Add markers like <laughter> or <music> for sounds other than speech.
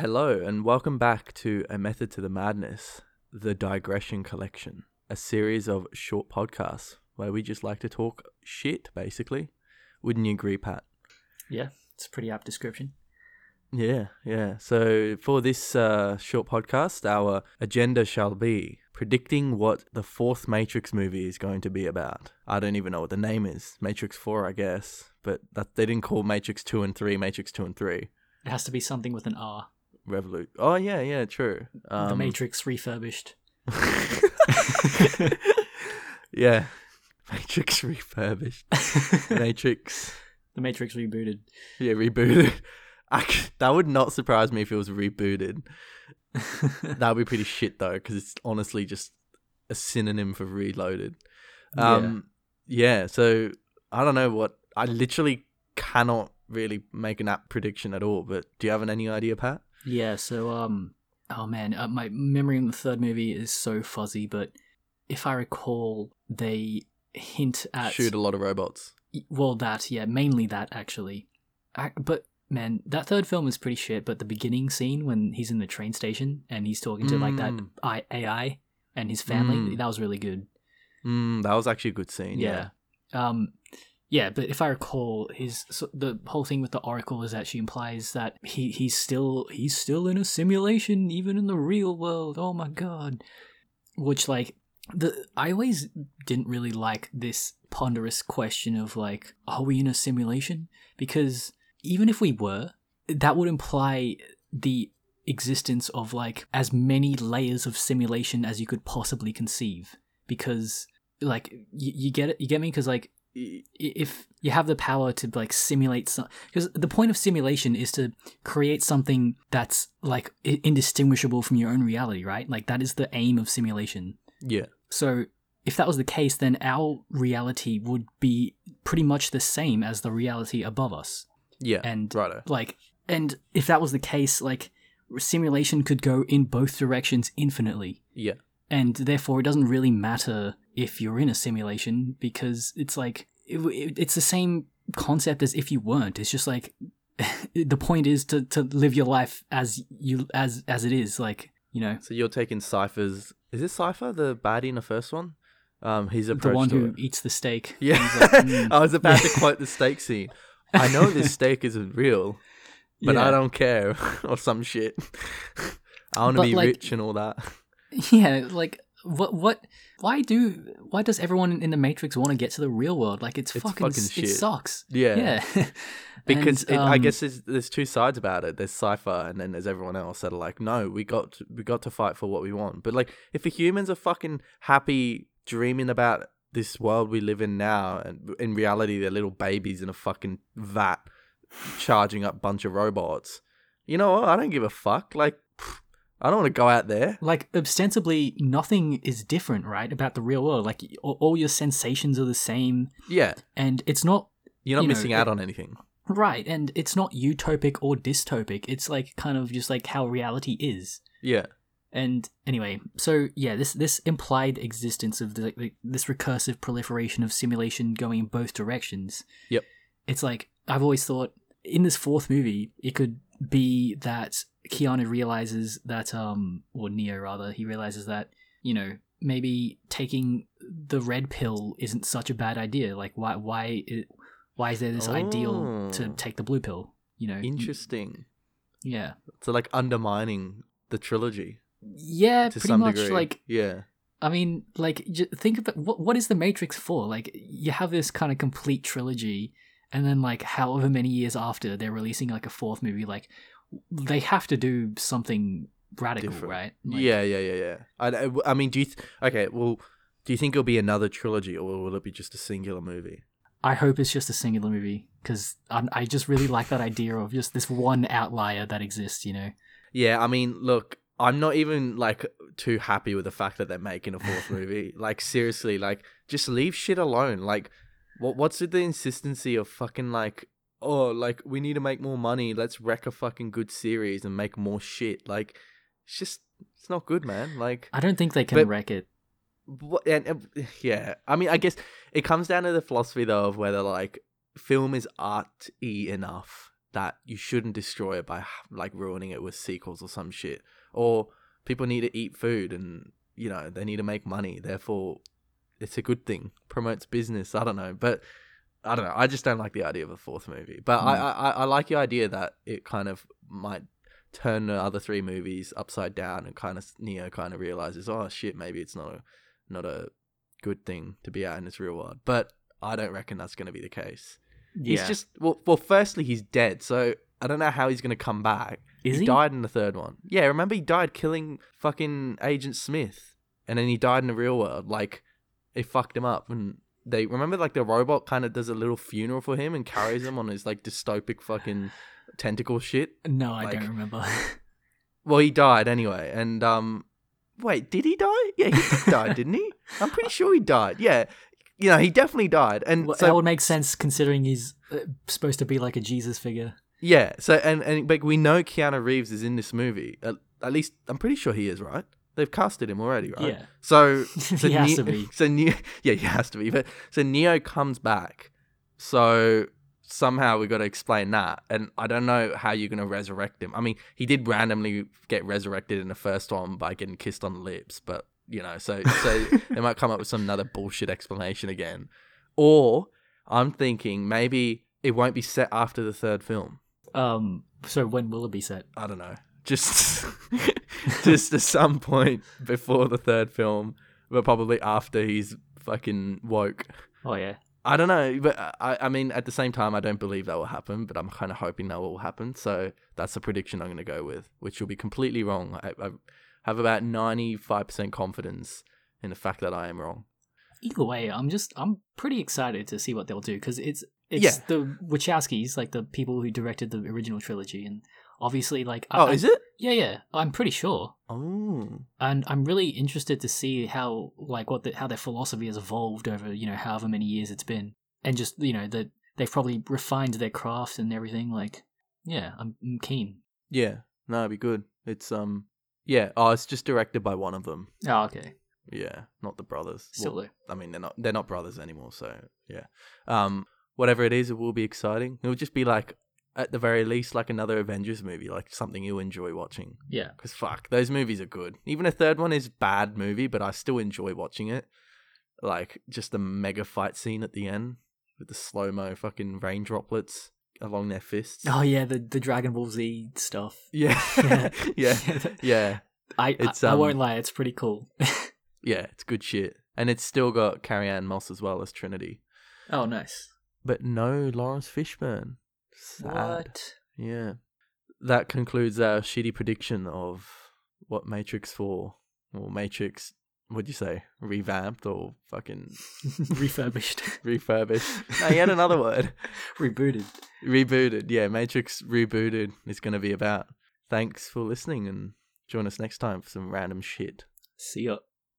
Hello, and welcome back to A Method to the Madness, the Digression Collection, a series of short podcasts where we just like to talk shit, basically. Wouldn't you agree, Pat? Yeah, it's a pretty apt description. Yeah, yeah. So for this uh, short podcast, our agenda shall be predicting what the fourth Matrix movie is going to be about. I don't even know what the name is. Matrix 4, I guess. But that they didn't call Matrix 2 and 3 Matrix 2 and 3. It has to be something with an R. Revolut. Oh, yeah, yeah, true. Um, the Matrix refurbished. <laughs> yeah. Matrix refurbished. Matrix. <laughs> The Matrix rebooted. Yeah, rebooted. <laughs> I that would not surprise me if it was rebooted. that would be pretty shit though, because it's honestly just a synonym for reloaded. Um, yeah. So I don't know what I literally cannot really make an app prediction at all. But do you have any idea, Pat? Yeah, so um oh man, uh, my memory in the third movie is so fuzzy, but if I recall, they hint at Shoot a lot of robots. well that yeah, mainly that actually. I, but man, that third film is pretty shit. But the beginning scene when he's in the train station and he's talking to like that Mm. AI and his family, Mm. that was really good. Mm, that was actually a good scene. Yeah. Yeah. Um, yeah, but if I recall, his so the whole thing with the Oracle is that she implies that he he's still he's still in a simulation, even in the real world. Oh my god! Which like the I always didn't really like this ponderous question of like, are we in a simulation? Because even if we were, that would imply the existence of like as many layers of simulation as you could possibly conceive because like you, you get it you get me because like if you have the power to like simulate some because the point of simulation is to create something that's like indistinguishable from your own reality right like that is the aim of simulation Yeah. so if that was the case then our reality would be pretty much the same as the reality above us Yeah. and righto. like and if that was the case like simulation could go in both directions infinitely Yeah. And therefore it doesn't really matter if you're in a simulation because it's like it, it- it's the same concept as if you weren't it's just like <laughs> the point is to, to live your life as you as as it is like you know So you're taking Cypher's. Is this Cypher the baddie in the first one? Um, he's the one who it. eats the steak <laughs> Yeah, like, "Mm." <laughs> I was about to quote the steak scene. I know this steak isn't real, but I don't care, or some shit. I want to be like- rich and all that. <laughs> yeah like what what why do why does everyone in the matrix want to get to the real world like it's, It's fucking, fucking it sucks Yeah, yeah <laughs> because And, it, I um, guess there's, there's two sides about it. There's Cypher, and then there's everyone else that are like, no, we got to, we got to fight for what we want. But like, if the humans are fucking happy dreaming about this world we live in now, and in reality they're little babies in a fucking vat charging up bunch of robots. You know what? I don't give a fuck. Like, I don't want to go out there. like ostensibly nothing is different right about the real world. Like all, your sensations are the same. Yeah, and it's not you're not You know, missing out it- on anything. right and it's not utopic or dystopic. It's like kind of just like how reality is. Yeah, and anyway so yeah this this implied existence of the, the this recursive proliferation of simulation going in both directions. Yep. it's like i've always thought in this fourth movie it could be that keanu realizes that um or neo rather he realizes that you know maybe taking the red pill isn't such a bad idea like why why it, why is there this ideal to Oh. take the blue pill you know interesting. yeah So like undermining the trilogy yeah to pretty some much degree. like yeah. I mean, like, j- think about what what is the Matrix for? Like, you have this kind of complete trilogy, and then like, however many years after they're releasing like a fourth movie, like, they have to do something radical, Different. right? Like, yeah, yeah, yeah, yeah. I, I mean, do you? Th- okay, well, do you think it'll be another trilogy, or will it be just a singular movie? I hope it's just a singular movie because I just really like that idea of just this one outlier that exists. You know? Yeah, I mean, look, I'm not even like too happy with the fact that they're making a fourth <laughs> movie. Like, seriously, like, just leave shit alone. Like, what? What's with the insistency of fucking like, oh, like we need to make more money. Let's wreck a fucking good series and make more shit. Like, it's just, it's not good, man. Like, I don't think they can But- wreck it. What, and, and yeah, I mean, I guess it comes down to the philosophy though of whether like film is arty enough that you shouldn't destroy it by like ruining it with sequels or some shit. Or people need to eat food and you know they need to make money. Therefore, it's a good thing. Promotes business. I don't know, but I don't know. I just don't like the idea of a fourth movie. But I, Mm. I I like the idea that it kind of might turn the other three movies upside down and kind of Neo kind of realizes, oh shit, maybe it's not a not a good thing to be out in this real world. But I don't reckon that's going to be the case. He's just well, well. Firstly, he's dead, so I don't know how he's going to come back. Is he, he? died in the third one. Yeah, remember he died killing fucking Agent Smith, and then he died in the real world. Like it fucked him up, and they remember like the robot kind of does a little funeral for him and carries him on his like dystopic fucking tentacle shit. No, I like- don't remember. <laughs> Well, he died anyway, and um, wait, did he die? Yeah, he did die, <laughs> didn't he? I'm pretty sure he died. Yeah, you know, he definitely died, and well, so that would make sense considering he's uh, supposed to be like a Jesus figure. Yeah. So and and but we know Keanu Reeves is in this movie. At, at least I'm pretty sure he is, right? They've casted him already, right? Yeah. So, <laughs> so He has Ne- to be. <laughs> So Neo, yeah, he has to be. But so Neo comes back. So somehow we got to explain that, and I don't know how you're gonna resurrect him. I mean, he did randomly get resurrected in the first one by getting kissed on the lips, but you know, so so <laughs> they might come up with some another bullshit explanation again, or I'm thinking maybe it won't be set after the third film. Um. So when will it be set? I don't know. Just <laughs> just at some point before the third film, but probably after he's fucking woke. Oh yeah. I don't know, but I I mean at the same time I don't believe that will happen, but I'm kind of hoping that will happen. So that's the prediction I'm going to go with, which will be completely wrong. I, I have about 95% confidence in the fact that I am wrong. Either way, I'm just I'm pretty excited to see what they'll do because it's it's Yeah. the Wachowskis, like the people who directed the original trilogy, and obviously like I- Oh, I- is it? Yeah, yeah. I'm pretty sure. Oh. and I'm really interested to see how like what the, how their philosophy has evolved over you know however many years it's been, and just you know that they've probably refined their craft and everything. Like, yeah, I'm, I'm keen. Yeah. No, it'd be good. It's um yeah, oh, it's just directed by one of them. Oh, okay, Yeah, not the brothers. still Well. I mean, they're not they're not brothers anymore. So yeah, um, whatever it is, it will be exciting. It will just be like at the very least like another Avengers movie, like something you enjoy watching. Yeah, Because fuck, those movies are good. Even a third one is bad movie, but I still enjoy watching it. Like just the mega fight scene at the end with the slow mo fucking rain droplets along their fists. Oh yeah, the the Dragon Ball Z stuff. <laughs> Yeah, Yeah. <laughs> <laughs> yeah, yeah, I It's, I, I um, won't lie, it's pretty cool. yeah. It's good shit, and it's still got Carrie-Anne Moss as well as Trinity. oh, nice. but no Laurence Fishburne. Sad. What? Yeah. That concludes our shitty prediction of what Matrix 4 or Matrix, what'd you say? Revamped or fucking <laughs> Refurbished, <laughs> refurbished? no, he had another word. <laughs> rebooted. Rebooted. Yeah, Matrix Rebooted is going to be about. Thanks for listening and join us next time for some random shit. See ya.